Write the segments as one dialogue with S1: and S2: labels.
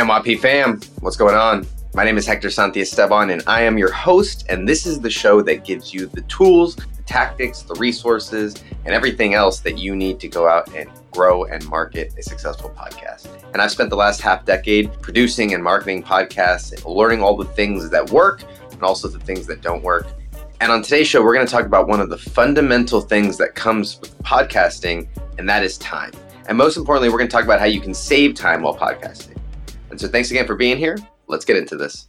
S1: NYP fam, what's going on? My name is Hector Santiesteban, and I am your host. And this is the show that gives you the tools, the tactics, the resources, and everything else that you need to go out and grow and market a successful podcast. And I've spent the last half decade producing and marketing podcasts, learning all the things that work and also the things that don't work. And on today's show, we're going to talk about one of the fundamental things that comes with podcasting, and that is time. And most importantly, we're going to talk about how you can save time while podcasting. And so thanks again for being here. Let's get into this.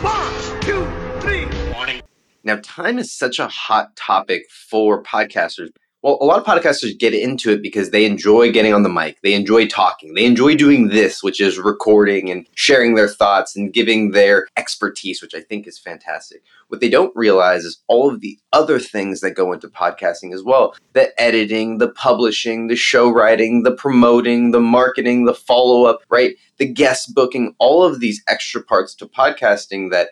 S2: One, two, three.
S1: Now, time is such a hot topic for podcasters well, a lot of podcasters get into it because they enjoy getting on the mic. They enjoy talking. They enjoy doing this, which is recording and sharing their thoughts and giving their expertise, which I think is fantastic. What they don't realize is all of the other things that go into podcasting as well the editing, the publishing, the show writing, the promoting, the marketing, the follow up, right? The guest booking, all of these extra parts to podcasting that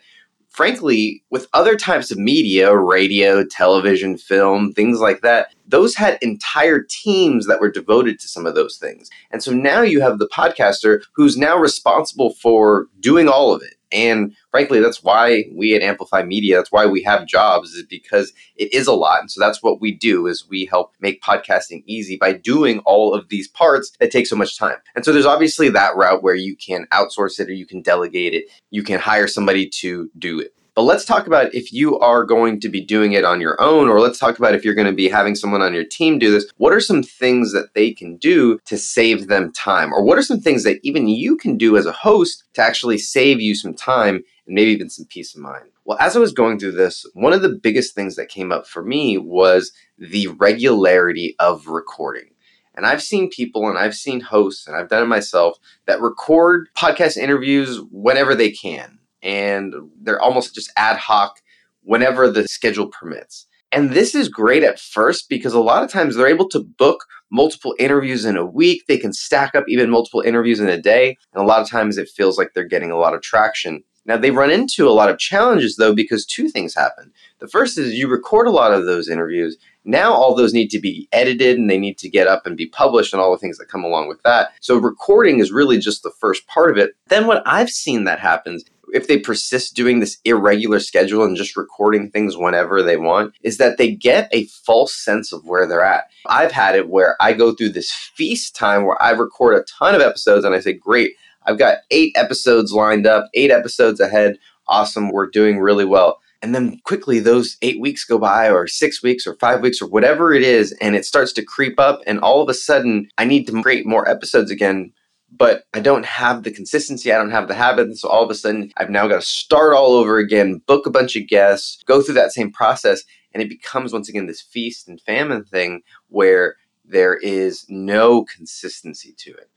S1: frankly, with other types of media, radio, television, film, things like that, those had entire teams that were devoted to some of those things. And so now you have the podcaster who's now responsible for doing all of it. And frankly, that's why we at Amplify Media, that's why we have jobs, is because it is a lot. And so that's what we do is we help make podcasting easy by doing all of these parts that take so much time. And so there's obviously that route where you can outsource it or you can delegate it. You can hire somebody to do it. But let's talk about if you are going to be doing it on your own, or let's talk about if you're going to be having someone on your team do this. What are some things that they can do to save them time? Or what are some things that even you can do as a host to actually save you some time and maybe even some peace of mind? Well, as I was going through this, one of the biggest things that came up for me was the regularity of recording. And I've seen people and I've seen hosts and I've done it myself that record podcast interviews whenever they can and they're almost just ad hoc whenever the schedule permits. And this is great at first because a lot of times they're able to book multiple interviews in a week. They can stack up even multiple interviews in a day. And a lot of times it feels like they're getting a lot of traction. Now, they run into a lot of challenges though because two things happen. The first is you record a lot of those interviews. Now, all those need to be edited and they need to get up and be published and all the things that come along with that. So, recording is really just the first part of it. Then, what I've seen that happens if they persist doing this irregular schedule and just recording things whenever they want, is that they get a false sense of where they're at. I've had it where I go through this feast time where I record a ton of episodes and I say, Great, I've got eight episodes lined up, eight episodes ahead. Awesome, we're doing really well. And then quickly, those eight weeks go by, or six weeks, or five weeks, or whatever it is, and it starts to creep up. And all of a sudden, I need to create more episodes again but I don't have the consistency. I don't have the habit. And so all of a sudden, I've now got to start all over again, book a bunch of guests, go through that same process. And it becomes once again this feast and famine thing where there is no consistency to it.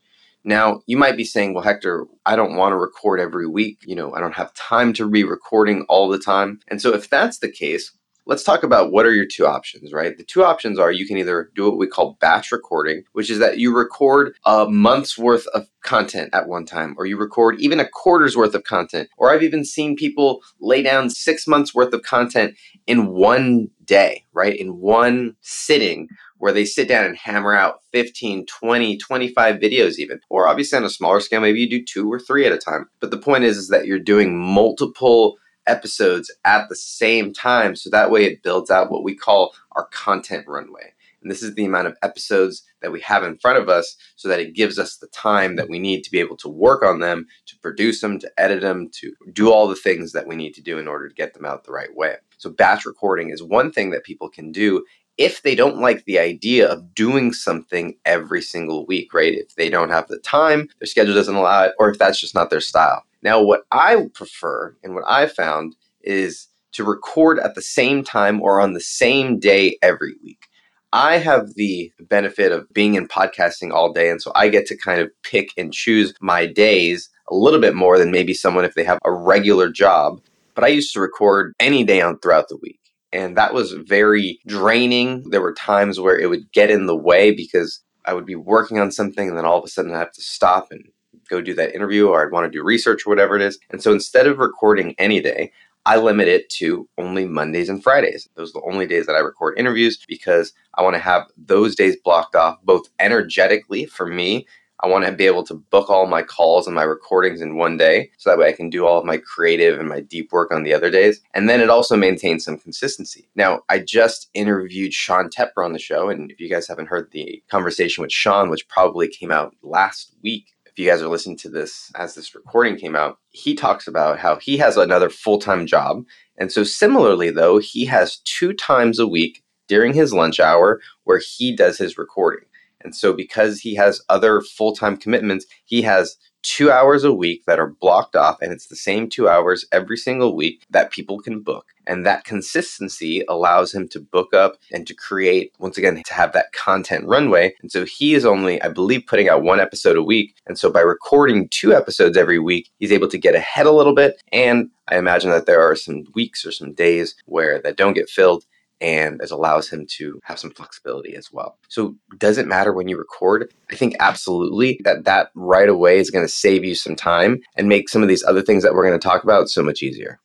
S1: Now, you might be saying, well, Hector, I don't want to record every week. You know, I don't have time to be recording all the time. And so, if that's the case, let's talk about what are your two options, right? The two options are you can either do what we call batch recording, which is that you record a month's worth of content at one time, or you record even a quarter's worth of content. Or I've even seen people lay down six months worth of content in one day, right? In one sitting where they sit down and hammer out 15, 20, 25 videos even. Or obviously on a smaller scale, maybe you do two or three at a time. But the point is, is that you're doing multiple episodes at the same time. So that way it builds out what we call our content runway. And this is the amount of episodes that we have in front of us so that it gives us the time that we need to be able to work on them, to produce them, to edit them, to do all the things that we need to do in order to get them out the right way. So, batch recording is one thing that people can do if they don't like the idea of doing something every single week, right? If they don't have the time, their schedule doesn't allow it, or if that's just not their style. Now, what I prefer and what I found is to record at the same time or on the same day every week. I have the benefit of being in podcasting all day, and so I get to kind of pick and choose my days a little bit more than maybe someone if they have a regular job. But I used to record any day on throughout the week. And that was very draining. There were times where it would get in the way because I would be working on something and then all of a sudden I'd have to stop and go do that interview or I'd want to do research or whatever it is. And so instead of recording any day, I limit it to only Mondays and Fridays. Those are the only days that I record interviews because I want to have those days blocked off both energetically for me I want to be able to book all my calls and my recordings in one day so that way I can do all of my creative and my deep work on the other days. And then it also maintains some consistency. Now, I just interviewed Sean Tepper on the show. And if you guys haven't heard the conversation with Sean, which probably came out last week, if you guys are listening to this as this recording came out, he talks about how he has another full time job. And so, similarly, though, he has two times a week during his lunch hour where he does his recording. And so, because he has other full time commitments, he has two hours a week that are blocked off, and it's the same two hours every single week that people can book. And that consistency allows him to book up and to create, once again, to have that content runway. And so he is only, I believe, putting out one episode a week. And so by recording two episodes every week, he's able to get ahead a little bit. And I imagine that there are some weeks or some days where that don't get filled and it allows him to have some flexibility as well. So, does it matter when you record? I think absolutely that that right away is going to save you some time and make some of these other things that we're going to talk about so much easier.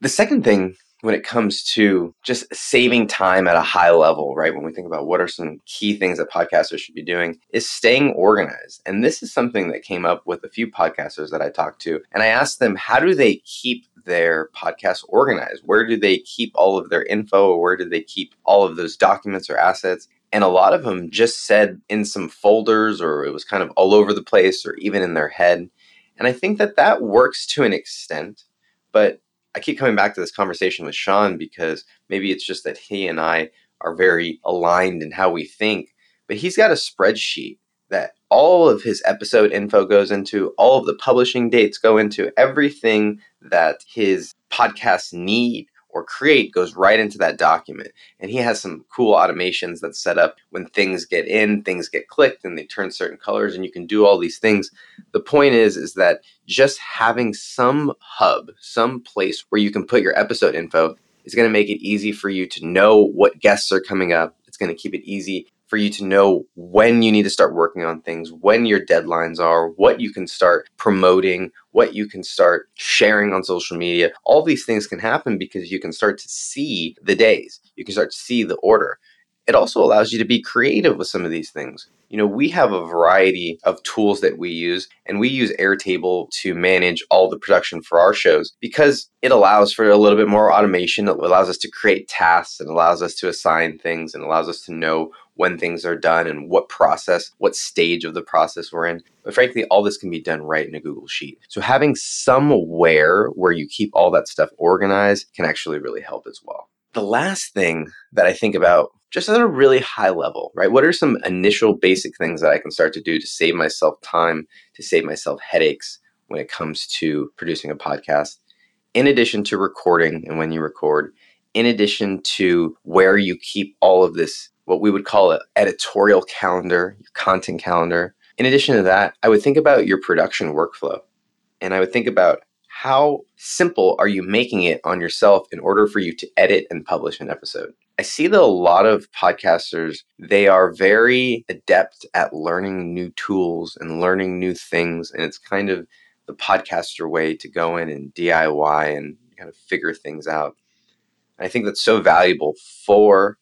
S1: The second thing when it comes to just saving time at a high level, right? When we think about what are some key things that podcasters should be doing, is staying organized. And this is something that came up with a few podcasters that I talked to. And I asked them, how do they keep their podcast organized? Where do they keep all of their info or where do they keep all of those documents or assets? And a lot of them just said in some folders or it was kind of all over the place or even in their head. And I think that that works to an extent, but I keep coming back to this conversation with Sean because maybe it's just that he and I are very aligned in how we think, but he's got a spreadsheet that all of his episode info goes into, all of the publishing dates go into, everything that his podcasts need or create goes right into that document. And he has some cool automations that set up when things get in, things get clicked and they turn certain colors and you can do all these things. The point is is that just having some hub, some place where you can put your episode info is going to make it easy for you to know what guests are coming up. It's going to keep it easy for you to know when you need to start working on things, when your deadlines are, what you can start promoting, what you can start sharing on social media. All these things can happen because you can start to see the days, you can start to see the order. It also allows you to be creative with some of these things. You know, we have a variety of tools that we use, and we use Airtable to manage all the production for our shows because it allows for a little bit more automation. It allows us to create tasks and allows us to assign things and allows us to know when things are done and what process, what stage of the process we're in. But frankly, all this can be done right in a Google Sheet. So having somewhere where you keep all that stuff organized can actually really help as well. The last thing that I think about just at a really high level, right? What are some initial basic things that I can start to do to save myself time, to save myself headaches when it comes to producing a podcast? In addition to recording and when you record, in addition to where you keep all of this what we would call an editorial calendar, your content calendar. In addition to that, I would think about your production workflow. And I would think about how simple are you making it on yourself in order for you to edit and publish an episode? I see that a lot of podcasters, they are very adept at learning new tools and learning new things. And it's kind of the podcaster way to go in and DIY and kind of figure things out. I think that's so valuable for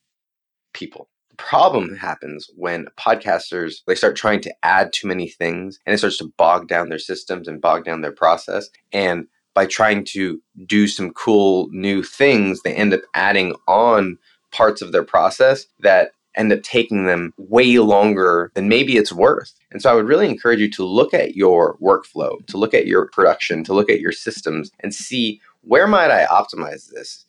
S1: people problem happens when podcasters they start trying to add too many things and it starts to bog down their systems and bog down their process and by trying to do some cool new things they end up adding on parts of their process that end up taking them way longer than maybe it's worth. And so I would really encourage you to look at your workflow, to look at your production, to look at your systems and see where might I optimize this?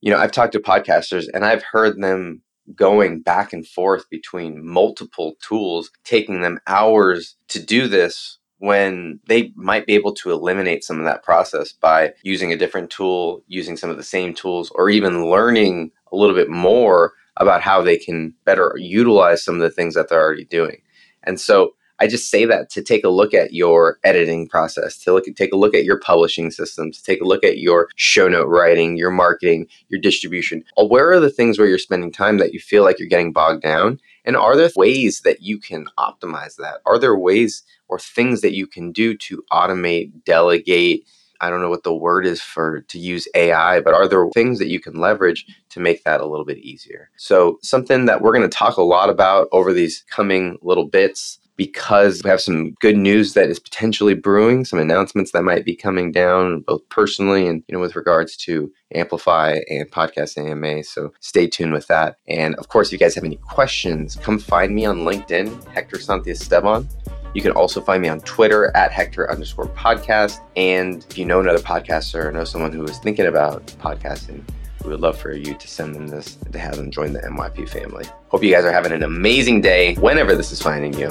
S1: You know, I've talked to podcasters and I've heard them going back and forth between multiple tools, taking them hours to do this when they might be able to eliminate some of that process by using a different tool, using some of the same tools, or even learning a little bit more about how they can better utilize some of the things that they're already doing. And so I just say that to take a look at your editing process, to look at, take a look at your publishing systems, to take a look at your show note writing, your marketing, your distribution. Uh, where are the things where you're spending time that you feel like you're getting bogged down? And are there ways that you can optimize that? Are there ways or things that you can do to automate, delegate, I don't know what the word is for to use AI, but are there things that you can leverage to make that a little bit easier? So, something that we're going to talk a lot about over these coming little bits because we have some good news that is potentially brewing, some announcements that might be coming down, both personally and you know with regards to Amplify and Podcast AMA. So stay tuned with that. And of course, if you guys have any questions, come find me on LinkedIn, Hector Santiesteban. You can also find me on Twitter at Hector underscore podcast. And if you know another podcaster or know someone who is thinking about podcasting, we would love for you to send them this to have them join the MYP family. Hope you guys are having an amazing day whenever this is finding you.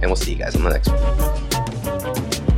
S1: And we'll see you guys on the next one.